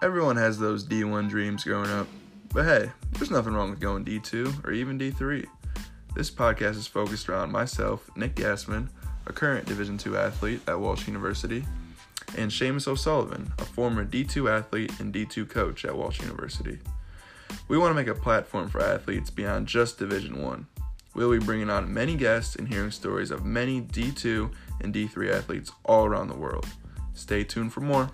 Everyone has those D1 dreams growing up. But hey, there's nothing wrong with going D2 or even D3. This podcast is focused around myself, Nick Gassman, a current Division II athlete at Walsh University, and Seamus O'Sullivan, a former D2 athlete and D2 coach at Walsh University. We want to make a platform for athletes beyond just Division 1. We'll be bringing on many guests and hearing stories of many D2 and D3 athletes all around the world. Stay tuned for more.